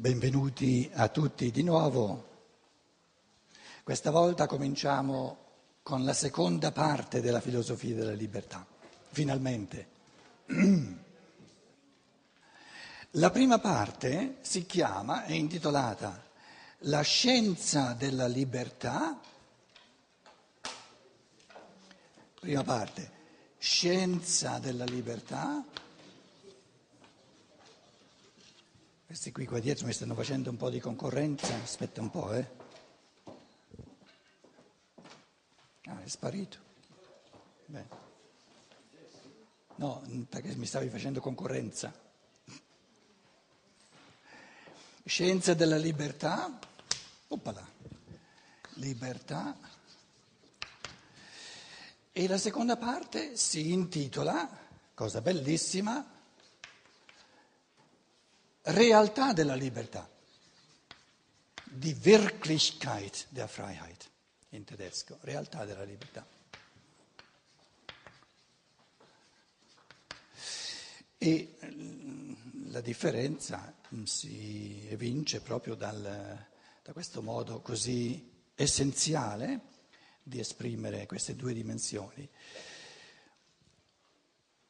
Benvenuti a tutti di nuovo. Questa volta cominciamo con la seconda parte della filosofia della libertà, finalmente. La prima parte si chiama, è intitolata La scienza della libertà. Prima parte, scienza della libertà. Questi qui qua dietro mi stanno facendo un po' di concorrenza, aspetta un po', eh. Ah, è sparito. Beh. No, perché mi stavi facendo concorrenza. Scienza della libertà. Oppala. Libertà. E la seconda parte si intitola, cosa bellissima, realtà della libertà, di Wirklichkeit der Freiheit in tedesco, realtà della libertà. E mm, la differenza mm, si evince proprio dal, da questo modo così essenziale di esprimere queste due dimensioni.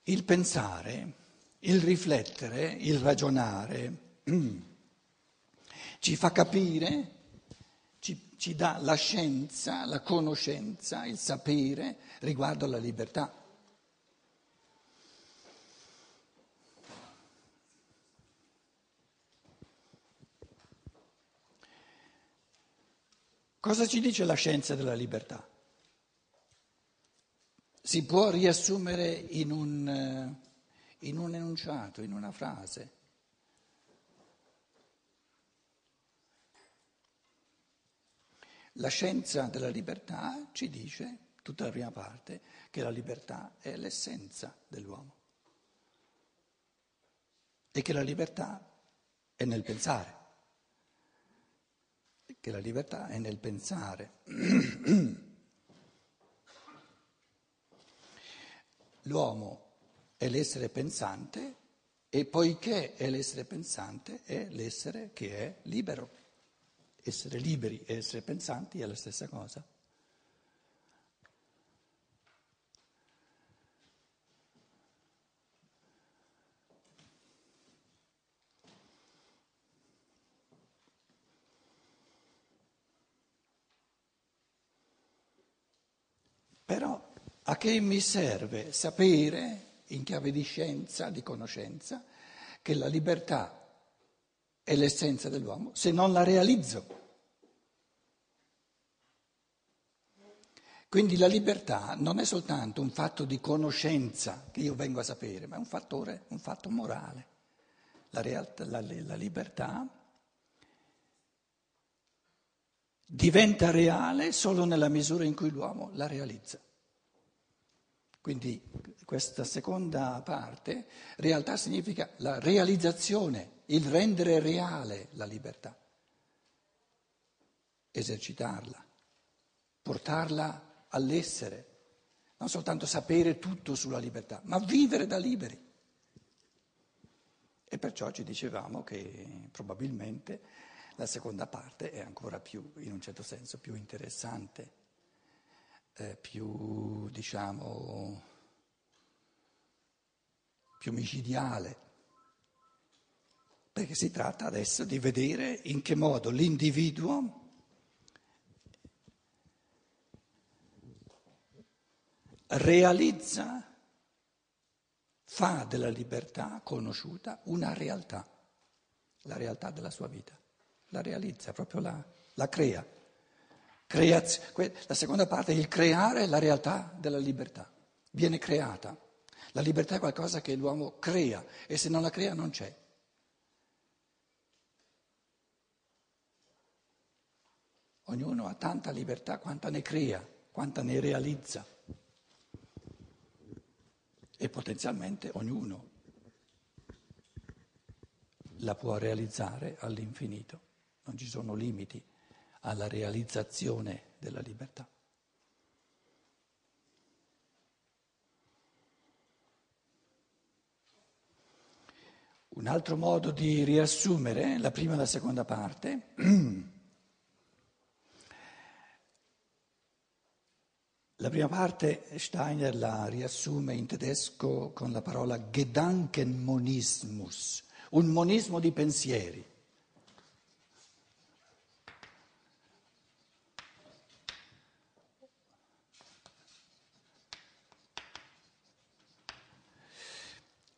Il pensare il riflettere, il ragionare, ci fa capire, ci, ci dà la scienza, la conoscenza, il sapere riguardo alla libertà. Cosa ci dice la scienza della libertà? Si può riassumere in un eh, in un enunciato, in una frase. La scienza della libertà ci dice, tutta la prima parte, che la libertà è l'essenza dell'uomo e che la libertà è nel pensare, che la libertà è nel pensare. L'uomo è l'essere pensante e poiché è l'essere pensante è l'essere che è libero. Essere liberi e essere pensanti è la stessa cosa. Però a che mi serve sapere in chiave di scienza, di conoscenza, che la libertà è l'essenza dell'uomo se non la realizzo. Quindi la libertà non è soltanto un fatto di conoscenza che io vengo a sapere, ma è un, fattore, un fatto morale. La, realtà, la, la libertà diventa reale solo nella misura in cui l'uomo la realizza. Quindi questa seconda parte, realtà significa la realizzazione, il rendere reale la libertà, esercitarla, portarla all'essere, non soltanto sapere tutto sulla libertà, ma vivere da liberi. E perciò ci dicevamo che probabilmente la seconda parte è ancora più, in un certo senso, più interessante eh, più, diciamo, più micidiale, perché si tratta adesso di vedere in che modo l'individuo realizza, fa della libertà conosciuta una realtà, la realtà della sua vita, la realizza, proprio la, la crea. Creazio, la seconda parte è il creare la realtà della libertà. Viene creata. La libertà è qualcosa che l'uomo crea e se non la crea non c'è. Ognuno ha tanta libertà quanta ne crea, quanta ne realizza. E potenzialmente ognuno la può realizzare all'infinito. Non ci sono limiti alla realizzazione della libertà. Un altro modo di riassumere la prima e la seconda parte. La prima parte Steiner la riassume in tedesco con la parola Gedankenmonismus, un monismo di pensieri.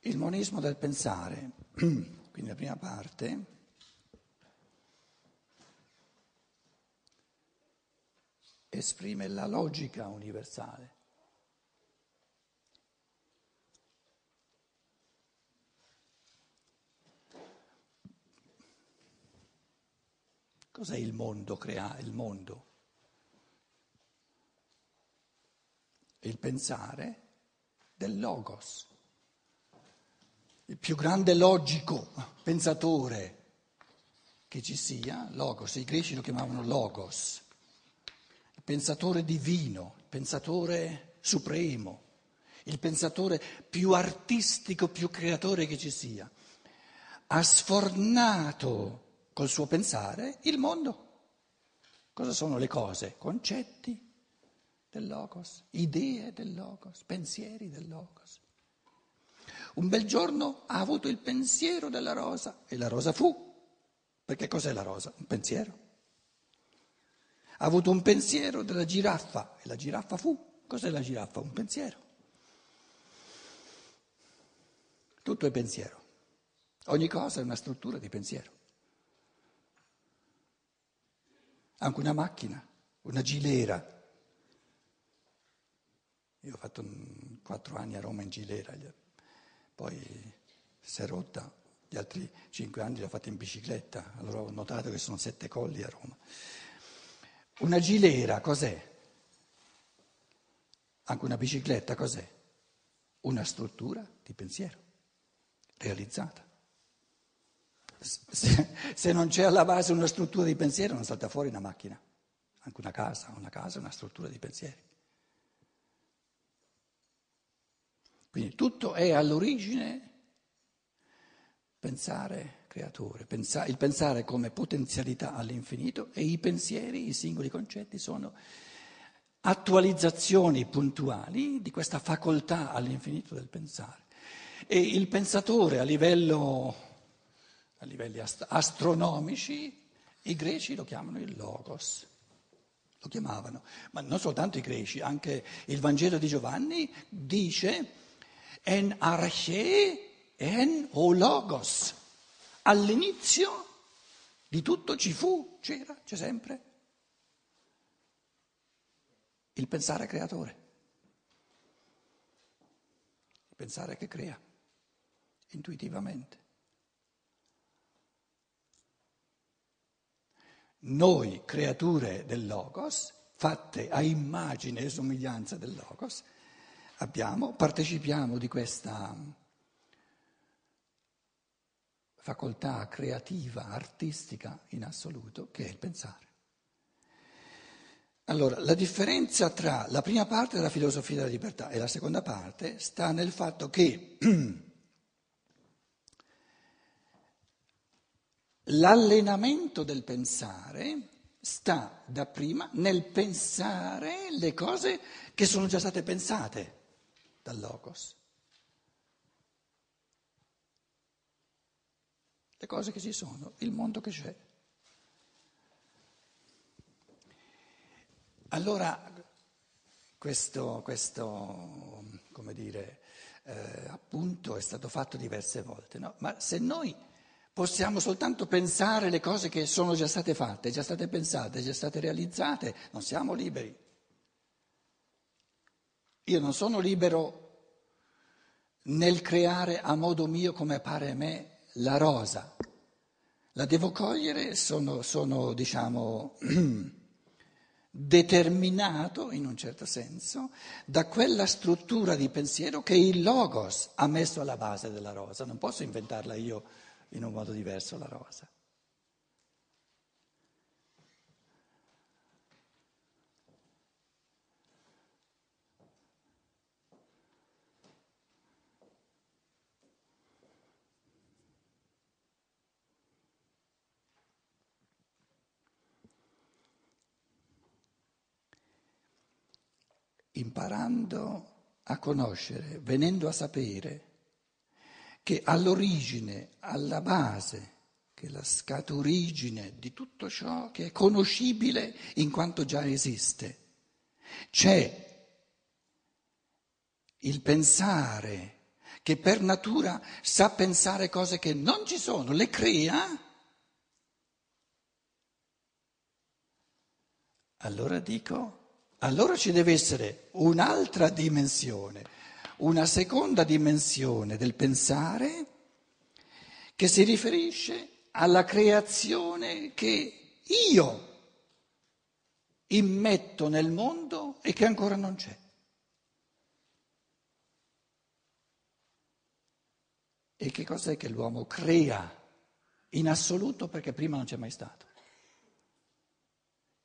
Il monismo del pensare, quindi la prima parte, esprime la logica universale. Cos'è il mondo crea il mondo? Il pensare del logos, il più grande logico pensatore che ci sia, logos, i greci lo chiamavano logos il pensatore divino, il pensatore supremo, il pensatore più artistico, più creatore che ci sia, ha sfornato col suo pensare il mondo. Cosa sono le cose? Concetti del Logos, idee del Logos, pensieri del Logos. Un bel giorno ha avuto il pensiero della rosa e la rosa fu. Perché cos'è la rosa? Un pensiero ha avuto un pensiero della giraffa e la giraffa fu. Cos'è la giraffa? Un pensiero. Tutto è pensiero. Ogni cosa è una struttura di pensiero. Anche una macchina, una gilera. Io ho fatto quattro anni a Roma in gilera, poi si è rotta, gli altri cinque anni l'ho fatta in bicicletta, allora ho notato che sono sette colli a Roma. Una gilera cos'è? Anche una bicicletta cos'è? Una struttura di pensiero realizzata. Se, non c'è alla base una struttura di pensiero non salta fuori una macchina, anche una casa, una casa è una struttura di pensieri. Quindi tutto è all'origine pensare creatore, il pensare come potenzialità all'infinito e i pensieri, i singoli concetti sono attualizzazioni puntuali di questa facoltà all'infinito del pensare. E il pensatore a, livello, a livelli ast- astronomici, i greci lo chiamano il logos, lo chiamavano, ma non soltanto i greci, anche il Vangelo di Giovanni dice en arche en o logos. All'inizio di tutto ci fu, c'era, c'è sempre il pensare creatore, il pensare che crea intuitivamente. Noi, creature del Logos, fatte a immagine e somiglianza del Logos, abbiamo, partecipiamo di questa facoltà creativa, artistica in assoluto, che è il pensare. Allora, la differenza tra la prima parte della filosofia della libertà e la seconda parte sta nel fatto che l'allenamento del pensare sta dapprima nel pensare le cose che sono già state pensate dal Logos. le cose che ci sono, il mondo che c'è. Allora, questo, questo come dire, eh, appunto è stato fatto diverse volte, no? ma se noi possiamo soltanto pensare le cose che sono già state fatte, già state pensate, già state realizzate, non siamo liberi. Io non sono libero nel creare a modo mio come pare a me la rosa. La devo cogliere, sono, sono diciamo, determinato in un certo senso da quella struttura di pensiero che il Logos ha messo alla base della rosa. Non posso inventarla io in un modo diverso la rosa. Imparando a conoscere, venendo a sapere che all'origine, alla base, che la scaturigine di tutto ciò che è conoscibile in quanto già esiste, c'è il pensare che per natura sa pensare cose che non ci sono, le crea, allora dico, allora ci deve essere un'altra dimensione, una seconda dimensione del pensare che si riferisce alla creazione che io immetto nel mondo e che ancora non c'è. E che cos'è che l'uomo crea in assoluto perché prima non c'è mai stato?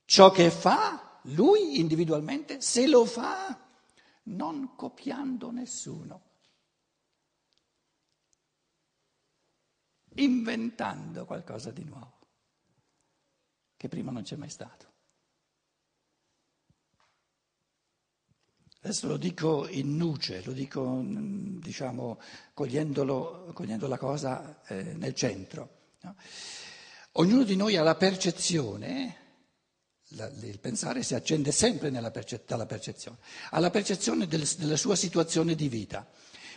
Ciò che fa lui individualmente, se lo fa non copiando nessuno, inventando qualcosa di nuovo, che prima non c'è mai stato. Adesso lo dico in nuce, lo dico diciamo cogliendo la cosa eh, nel centro. No? Ognuno di noi ha la percezione, il pensare si accende sempre perce- dalla percezione, ha la percezione del, della sua situazione di vita.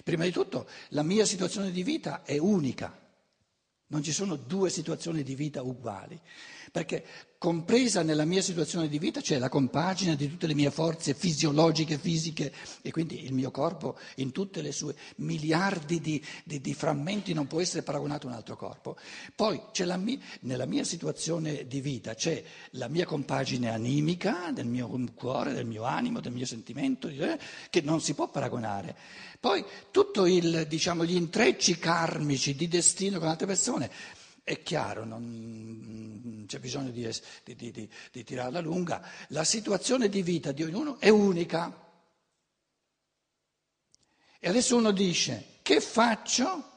Prima di tutto la mia situazione di vita è unica, non ci sono due situazioni di vita uguali perché compresa nella mia situazione di vita c'è la compagine di tutte le mie forze fisiologiche, fisiche e quindi il mio corpo in tutte le sue miliardi di, di, di frammenti non può essere paragonato a un altro corpo. Poi mia, nella mia situazione di vita c'è la mia compagine animica del mio cuore, del mio animo, del mio sentimento, eh, che non si può paragonare. Poi tutti diciamo, gli intrecci karmici di destino con altre persone è chiaro, non c'è bisogno di, di, di, di tirarla lunga, la situazione di vita di ognuno è unica. E adesso uno dice, che faccio?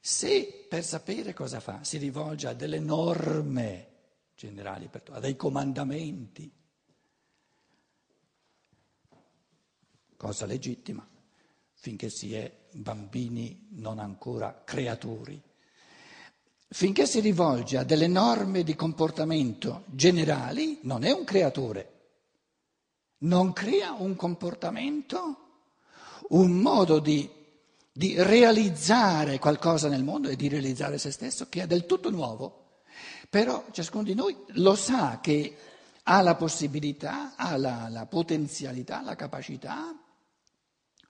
Se per sapere cosa fa si rivolge a delle norme generali, a dei comandamenti, cosa legittima, finché si è bambini non ancora creatori. Finché si rivolge a delle norme di comportamento generali, non è un creatore. Non crea un comportamento, un modo di, di realizzare qualcosa nel mondo e di realizzare se stesso che è del tutto nuovo. Però ciascuno di noi lo sa che ha la possibilità, ha la, la potenzialità, la capacità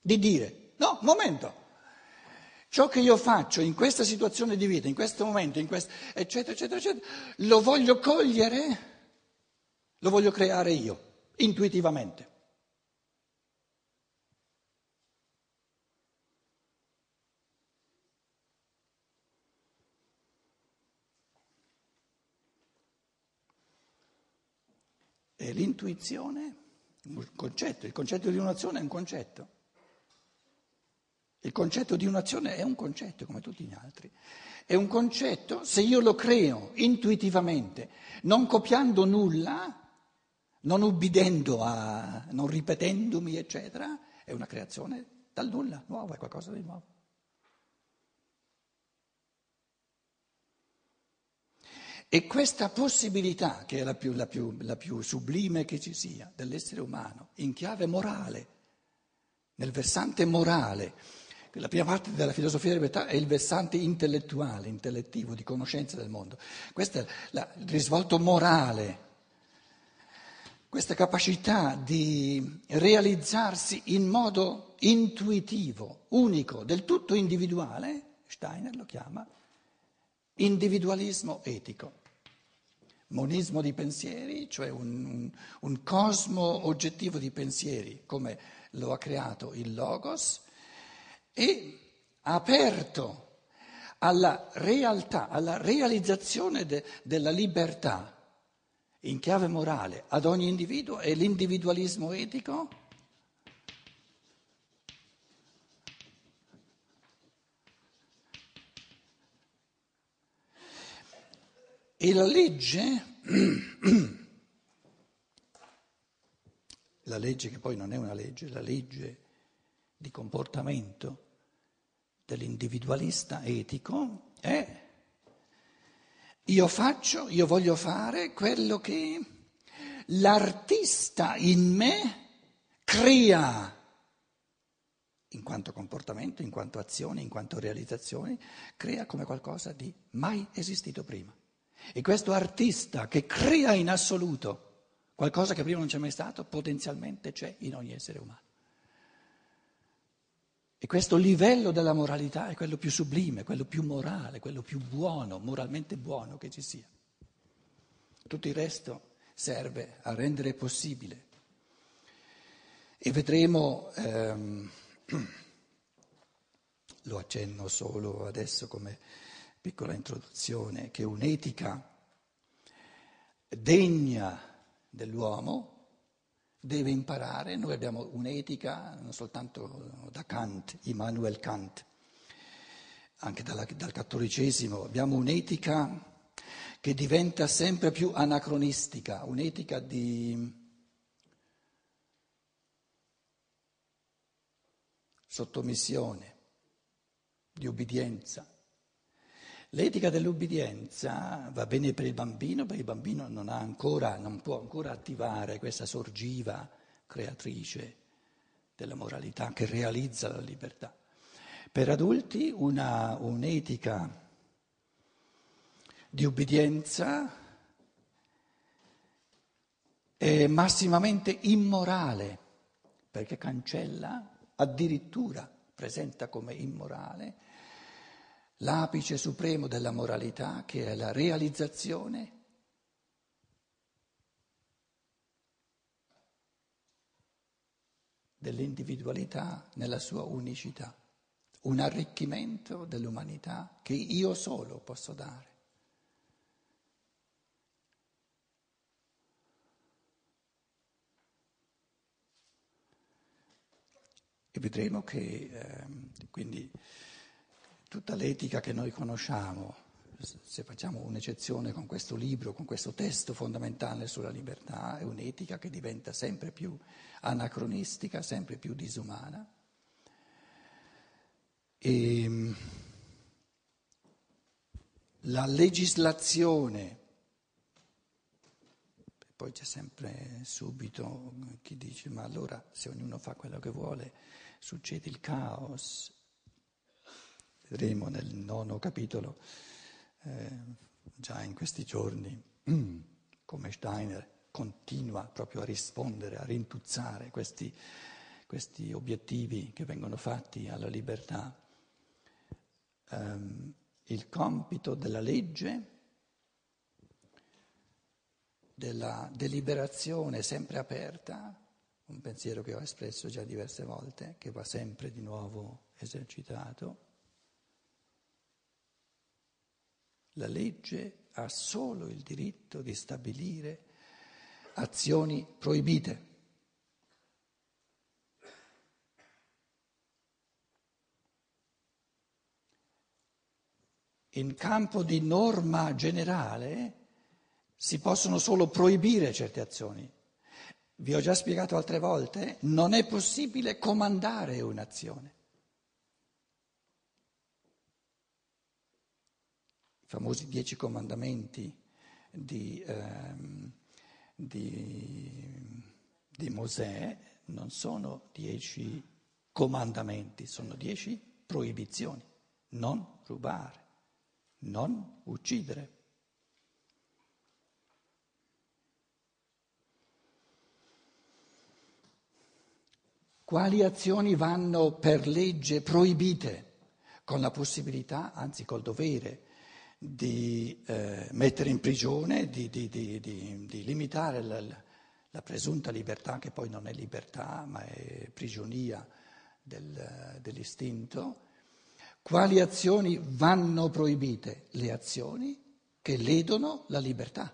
di dire no, momento, ciò che io faccio in questa situazione di vita, in questo momento, in questo, eccetera, eccetera, eccetera, lo voglio cogliere, lo voglio creare io, intuitivamente. E l'intuizione, un concetto, il concetto di un'azione è un concetto. Il concetto di un'azione è un concetto come tutti gli altri. È un concetto, se io lo creo intuitivamente, non copiando nulla, non ubbidendo a, non ripetendomi, eccetera, è una creazione dal nulla, nuova, è qualcosa di nuovo. E questa possibilità, che è la più, la, più, la più, sublime che ci sia, dell'essere umano, in chiave morale, nel versante morale, la prima parte della filosofia della libertà è il versante intellettuale, intellettivo, di conoscenza del mondo. Questo è la, il risvolto morale, questa capacità di realizzarsi in modo intuitivo, unico, del tutto individuale, Steiner lo chiama individualismo etico. Monismo di pensieri, cioè un, un, un cosmo oggettivo di pensieri, come lo ha creato il Logos, e aperto alla realtà, alla realizzazione de, della libertà in chiave morale ad ogni individuo e l'individualismo etico E la legge la legge che poi non è una legge, la legge di comportamento dell'individualista etico è io faccio, io voglio fare quello che l'artista in me crea in quanto comportamento, in quanto azione, in quanto realizzazione, crea come qualcosa di mai esistito prima. E questo artista che crea in assoluto qualcosa che prima non c'è mai stato, potenzialmente c'è in ogni essere umano. E questo livello della moralità è quello più sublime, quello più morale, quello più buono, moralmente buono che ci sia. Tutto il resto serve a rendere possibile. E vedremo, ehm, lo accenno solo adesso come piccola introduzione, che un'etica degna dell'uomo deve imparare, noi abbiamo un'etica non soltanto da Kant, Immanuel Kant, anche dalla, dal cattolicesimo, abbiamo un'etica che diventa sempre più anacronistica, un'etica di sottomissione, di ubbidienza. L'etica dell'ubbidienza va bene per il bambino, perché il bambino non, ancora, non può ancora attivare questa sorgiva creatrice della moralità che realizza la libertà. Per adulti una, un'etica di ubbidienza è massimamente immorale, perché cancella, addirittura presenta come immorale l'apice supremo della moralità che è la realizzazione dell'individualità nella sua unicità, un arricchimento dell'umanità che io solo posso dare. E vedremo che eh, quindi Tutta l'etica che noi conosciamo, se facciamo un'eccezione con questo libro, con questo testo fondamentale sulla libertà, è un'etica che diventa sempre più anacronistica, sempre più disumana. E ehm, la legislazione, poi c'è sempre subito chi dice ma allora se ognuno fa quello che vuole succede il caos, vedremo nel nono capitolo, eh, già in questi giorni, come Steiner continua proprio a rispondere, a rintuzzare questi, questi obiettivi che vengono fatti alla libertà. Um, il compito della legge, della deliberazione sempre aperta, un pensiero che ho espresso già diverse volte, che va sempre di nuovo esercitato, La legge ha solo il diritto di stabilire azioni proibite. In campo di norma generale si possono solo proibire certe azioni. Vi ho già spiegato altre volte, non è possibile comandare un'azione. Famosi dieci comandamenti di, ehm, di, di Mosè non sono dieci comandamenti, sono dieci proibizioni. Non rubare, non uccidere. Quali azioni vanno per legge proibite? Con la possibilità, anzi col dovere, di eh, mettere in prigione, di, di, di, di limitare la, la, presunta libertà, che poi non è libertà, ma è prigionia del, dell'istinto. Quali azioni vanno proibite? Le azioni che ledono la libertà.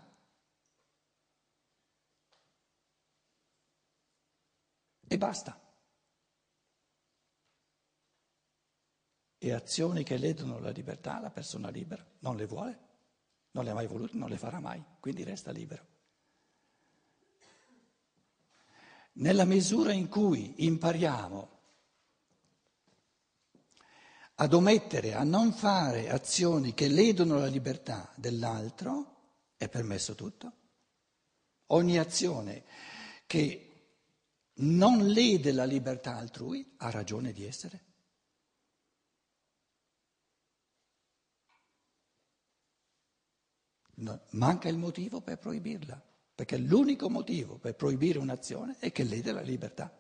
E basta. E azioni che ledono la libertà, la persona libera non le vuole, non le ha mai volute, non le farà mai, quindi resta libero. nella misura in cui impariamo ad omettere, a non fare azioni che ledono la libertà dell'altro, è permesso tutto. Ogni azione che non lede la libertà altrui ha ragione di essere. Manca il motivo per proibirla, perché l'unico motivo per proibire un'azione è che lede la libertà.